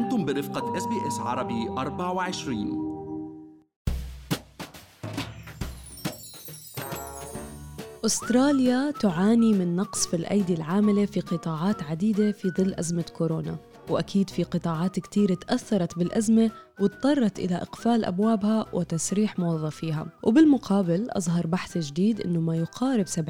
أنتم برفقة SBS عربي 24 أستراليا تعاني من نقص في الأيدي العاملة في قطاعات عديدة في ظل أزمة كورونا. وأكيد في قطاعات كتير تأثرت بالأزمة واضطرت إلى إقفال أبوابها وتسريح موظفيها. وبالمقابل أظهر بحث جديد أنه ما يقارب 70%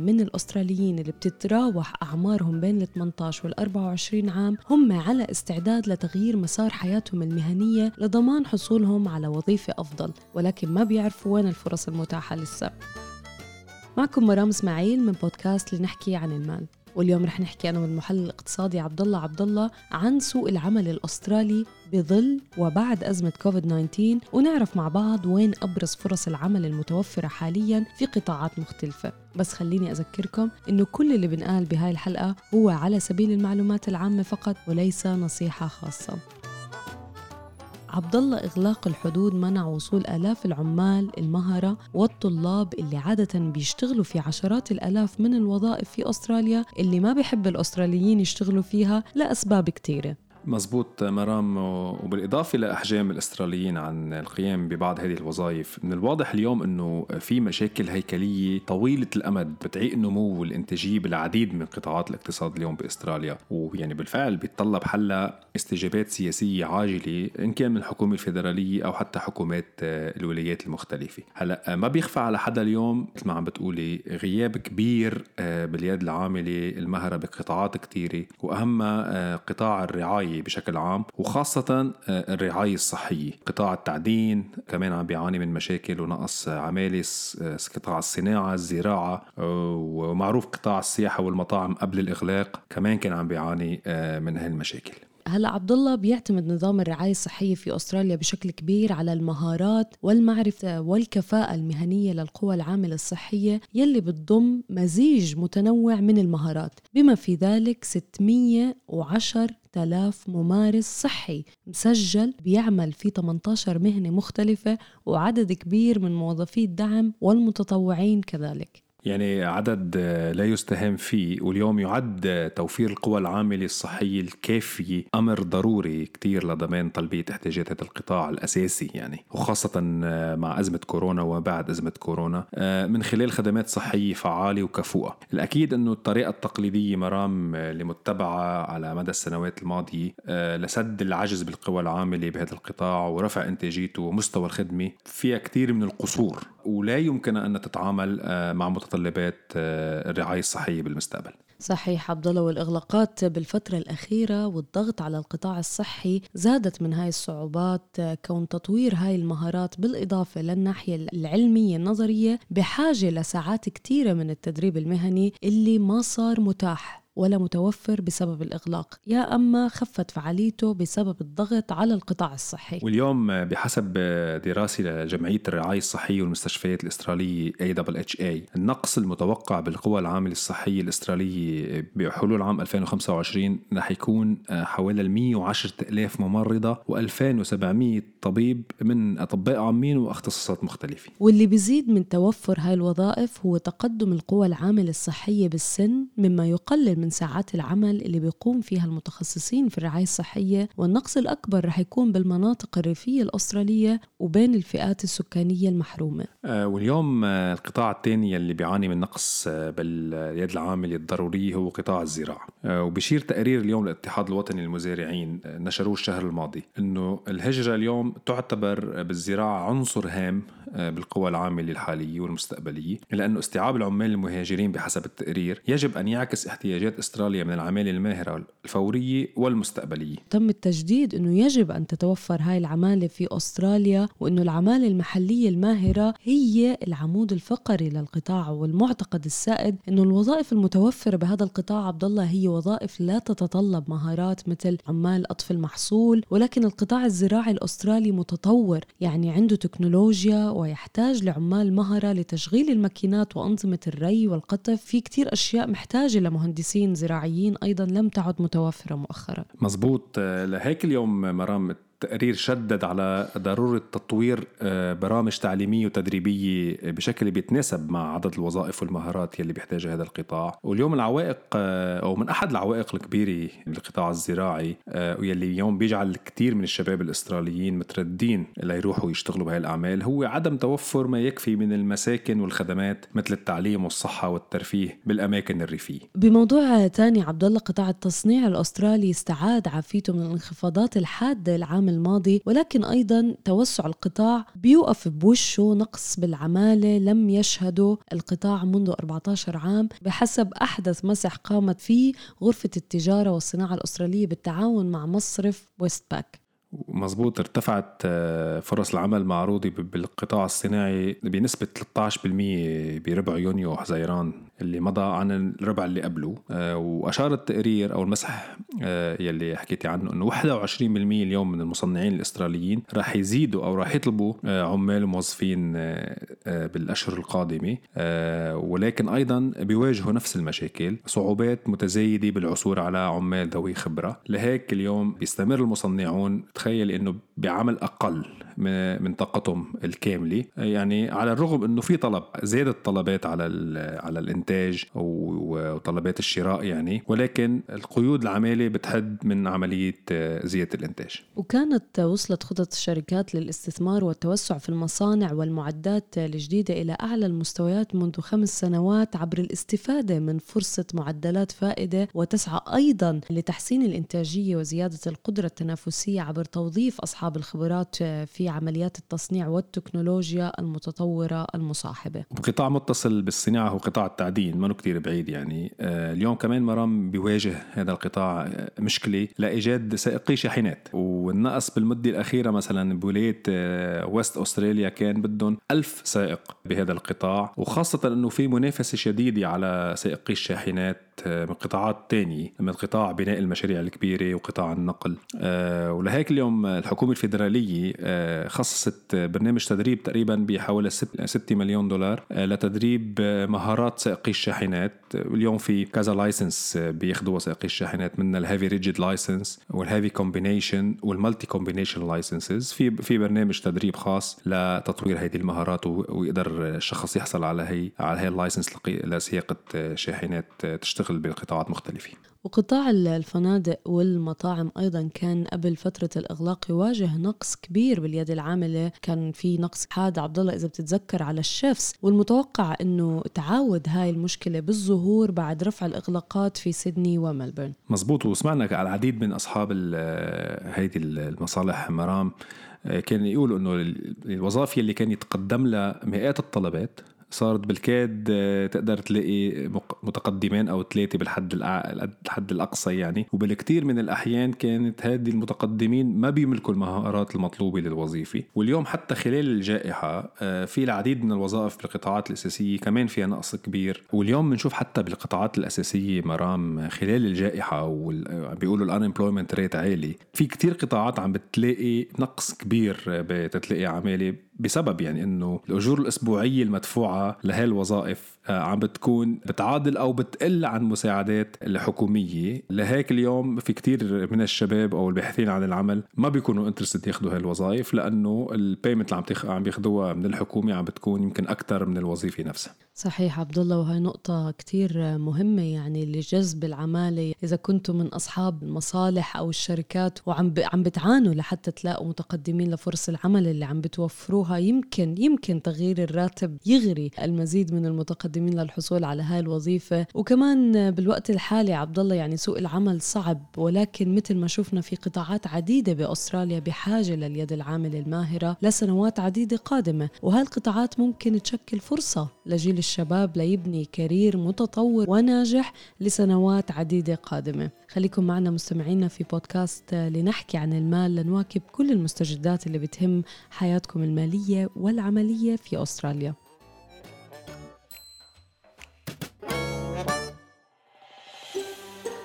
من الأستراليين اللي بتتراوح أعمارهم بين ال 18 وال 24 عام هم على استعداد لتغيير مسار حياتهم المهنية لضمان حصولهم على وظيفة أفضل ولكن ما بيعرفوا وين الفرص المتاحة لسه. معكم مرام إسماعيل من بودكاست لنحكي عن المال. واليوم رح نحكي أنا والمحلل الاقتصادي عبد الله عبد الله عن سوق العمل الأسترالي بظل وبعد أزمة كوفيد 19 ونعرف مع بعض وين أبرز فرص العمل المتوفرة حاليا في قطاعات مختلفة. بس خليني أذكركم إنه كل اللي بنقال بهاي الحلقة هو على سبيل المعلومات العامة فقط وليس نصيحة خاصة. عبد الله إغلاق الحدود منع وصول آلاف العمال المهرة والطلاب اللي عادة بيشتغلوا في عشرات الآلاف من الوظائف في أستراليا اللي ما بيحب الأستراليين يشتغلوا فيها لأسباب كتيرة. مزبوط مرام وبالإضافة لأحجام الأستراليين عن القيام ببعض هذه الوظائف من الواضح اليوم أنه في مشاكل هيكلية طويلة الأمد بتعيق النمو والإنتاجية بالعديد من قطاعات الاقتصاد اليوم بأستراليا ويعني بالفعل بيتطلب حلها استجابات سياسية عاجلة إن كان من الحكومة الفيدرالية أو حتى حكومات الولايات المختلفة. هلأ ما بيخفى على حدا اليوم مثل ما عم بتقولي غياب كبير آه، باليد العاملة المهرة بقطاعات كثيرة وأهمها آه، قطاع الرعاية الرعاية بشكل عام وخاصة آه، الرعاية الصحية. قطاع التعدين كمان عم بيعاني من مشاكل ونقص عمالة آه، قطاع الصناعة الزراعة آه، ومعروف قطاع السياحة والمطاعم قبل الإغلاق كمان كان عم بيعاني من هالمشاكل. هلا عبد الله بيعتمد نظام الرعاية الصحية في أستراليا بشكل كبير على المهارات والمعرفة والكفاءة المهنية للقوى العامله الصحيه يلي بتضم مزيج متنوع من المهارات بما في ذلك 610 آلاف ممارس صحي مسجل بيعمل في 18 مهنة مختلفة وعدد كبير من موظفي الدعم والمتطوعين كذلك. يعني عدد لا يستهان فيه واليوم يعد توفير القوى العاملة الصحية الكافية أمر ضروري كتير لضمان تلبية احتياجات هذا القطاع الأساسي يعني وخاصة مع أزمة كورونا وبعد أزمة كورونا من خلال خدمات صحية فعالة وكفؤة. الأكيد أنه الطريقة التقليدية مرام اللي متبعة على مدى السنوات الماضية لسد العجز بالقوى العاملة بهذا القطاع ورفع إنتاجيته ومستوى الخدمة فيها كتير من القصور. ولا يمكن أن تتعامل مع متطلبات آه، الرعاية الصحية بالمستقبل؟ صحيح عبد الله والإغلاقات بالفترة الأخيرة والضغط على القطاع الصحي زادت من هاي الصعوبات كون تطوير هاي المهارات بالإضافة للناحية العلمية النظرية بحاجة لساعات كثيره من التدريب المهني اللي ما صار متاح. ولا متوفر بسبب الإغلاق. يا أما خفت فعاليته بسبب الضغط على القطاع الصحي. واليوم بحسب دراسة لجمعية الرعاية الصحية والمستشفيات الأسترالية AHA النقص المتوقع بالقوى العاملة الصحية الأسترالية بحلول عام 2025 رح يكون حوالي 110 ألاف ممرضة و2700 طبيب من أطباء عامين وأختصاصات مختلفة. واللي بيزيد من توفر هاي الوظائف هو تقدم القوى العاملة الصحية بالسن مما يقلل من ساعات العمل اللي بيقوم فيها المتخصصين في الرعاية الصحية والنقص الأكبر رح يكون بالمناطق الريفية الأسترالية وبين الفئات السكانية المحرومة. آه واليوم آه القطاع الثاني اللي بيعاني من نقص آه باليد العاملة الضرورية هو قطاع الزراعة. وبشير تقرير اليوم للاتحاد الوطني للمزارعين نشروه الشهر الماضي أنه الهجرة اليوم تعتبر بالزراعة عنصر هام بالقوى العاملة الحالية والمستقبلية لأنه استيعاب العمال المهاجرين بحسب التقرير يجب أن يعكس احتياجات استراليا من العمالة الماهرة الفورية والمستقبلية. تم التجديد أنه يجب أن تتوفر هاي العمالة في أستراليا وأنه العمالة المحلية الماهرة هي العمود الفقري للقطاع والمعتقد السائد أنه الوظائف المتوفرة بهذا القطاع عبد الله هي وظائف لا تتطلب مهارات مثل عمال قطف المحصول ولكن القطاع الزراعي الأسترالي متطور يعني عنده تكنولوجيا ويحتاج لعمال مهرة لتشغيل الماكينات وأنظمة الري والقطف في كتير أشياء محتاجة لمهندسين زراعيين أيضا لم تعد متوفرة مؤخرا. مزبوط لهيك اليوم مرام التقرير شدد على ضرورة تطوير آه، برامج تعليمية وتدريبية بشكل بيتناسب مع عدد الوظائف والمهارات يلي بيحتاجها هذا القطاع. واليوم العوائق آه، أو من أحد العوائق الكبيرة بالقطاع الزراعي واللي اليوم بيجعل كثير من الشباب الأستراليين متردين ليروحوا يشتغلوا بهاي الأعمال هو عدم توفر ما يكفي من المساكن والخدمات مثل التعليم والصحة والترفيه بالأماكن الريفية بموضوع تاني عبد الله قطاع التصنيع الأسترالي استعاد عافيته من الانخفاضات الحادة العام الماضي ولكن أيضا توسع القطاع بيوقف بوشه نقص بالعمالة لم يشهده القطاع منذ 14 عام بحسب أحدث مسح قامت فيه غرفة التجارة والصناعة الأسترالية بالتعاون مع مصرف ويست باك مزبوط ارتفعت آه، فرص العمل المعروضة بالقطاع الصناعي بنسبة 13% بربع يونيو وحزيران اللي مضى عن الربع اللي قبله آه، وأشار التقرير أو المسح آه، يلي حكيتي عنه أنه 21% اليوم من المصنعين الأستراليين راح يزيدوا أو راح يطلبوا عمال وموظفين بالأشهر القادمة ولكن أيضا بيواجهوا نفس المشاكل صعوبات متزايدة بالعثور على عمال ذوي خبرة. لهيك اليوم بيستمر المصنعون تخيل إنه بعمل أقل من طاقتهم الكاملة. يعني على الرغم إنه في طلب زاد الطلبات على على الإنتاج. وطلبات الشراء يعني ولكن القيود العمالة بتحد من عملية زيادة الإنتاج. وكانت وصلت خطط الشركات للاستثمار والتوسع في المصانع والمعدات الجديدة إلى أعلى المستويات منذ خمس سنوات عبر الاستفادة من فرصة معدلات فائدة وتسعى أيضا لتحسين الإنتاجية وزيادة القدرة التنافسية عبر توظيف أصحاب الخبرات في في عمليات التصنيع والتكنولوجيا المتطورة المصاحبة. قطاع متصل بالصناعة هو قطاع التعدين ما كتير بعيد يعني. آه، اليوم كمان مرام بيواجه هذا القطاع آه، مشكلة لإيجاد سائقي شاحنات والنقص بالمدة الأخيرة مثلا بولاية آه، ويست أستراليا كان بدهم ألف سائق بهذا القطاع. وخاصة أنه في منافسة شديدة على سائقي الشاحنات من قطاعات تانية من قطاع بناء المشاريع الكبيرة وقطاع النقل. ولهيك اليوم الحكومة الفيدرالية خصصت برنامج تدريب تقريبا بحوالي 6 مليون دولار آه، لتدريب آه، مهارات سائقي الشاحنات. اليوم في كذا license آه، بياخذوا سائقي الشاحنات من ال heavy rigid license وال heavy combination وال multi combination licenses في في برنامج تدريب خاص لتطوير هذه المهارات ويقدر الشخص يحصل على هي على هي ال license لسياقة شاحنات تشتغل بقطاعات مختلفه وقطاع الفنادق والمطاعم أيضا كان قبل فترة الإغلاق يواجه نقص كبير باليد العاملة. كان في نقص حاد عبد الله إذا بتتذكر على ال chefs والمتوقع أنه تعاود هاي المشكلة بالظهور بعد رفع الإغلاقات في سيدني وملبورن. مزبوط. وسمعنا على العديد من أصحاب هيدي المصالح مرام. كان يقولوا إنه الوظائف اللي كان يتقدم لها مئات الطلبات صارت بالكاد آه، تقدر تلاقي متقدمين أو ثلاثة بالحد الحد الأقصى يعني. وبالكثير من الأحيان كانت هذه المتقدمين ما بيملكوا المهارات المطلوبة للوظيفة. واليوم حتى خلال الجائحة آه، في العديد من الوظائف بالقطاعات الأساسية كمان فيها نقص كبير. واليوم بنشوف حتى بالقطاعات الأساسية مرام خلال الجائحة بيقولوا ال unemployment rate عالي. في كتير قطاعات عم بتلاقي نقص كبير بتلاقي عمالة بسبب يعني إنه الأجور الأسبوعية المدفوعة لهي الوظائف عم بتكون بتعادل أو بتقل عن مساعدات الحكومية. لهيك اليوم في كتير من الشباب أو الباحثين عن العمل ما بيكونوا interested ياخذوا هاي الوظائف لأنه ال payment اللي عم عم بياخذوها من الحكومة عم بتكون يمكن أكثر من الوظيفة نفسها. صحيح عبد الله وهي نقطة كتير مهمة يعني لجذب العمالة. إذا كنتم من أصحاب المصالح أو الشركات وعم ب... عم بتعانوا لحتى تلاقوا متقدمين لفرص العمل اللي عم بتوفروها يمكن يمكن تغيير الراتب يغري المزيد من المتقدمين للحصول على هاي الوظيفة. وكمان بالوقت الحالي عبد الله يعني سوق العمل صعب ولكن مثل ما شفنا في قطاعات عديدة بأستراليا بحاجة لليد العاملة الماهرة لسنوات عديدة قادمة. وهاي القطاعات ممكن تشكل فرصة لجيل الشباب ليبني كارير متطور وناجح لسنوات عديدة قادمة. خليكم معنا مستمعينا في بودكاست لنحكي عن المال لنواكب كل المستجدات اللي بتهم حياتكم المالية والعملية في أستراليا.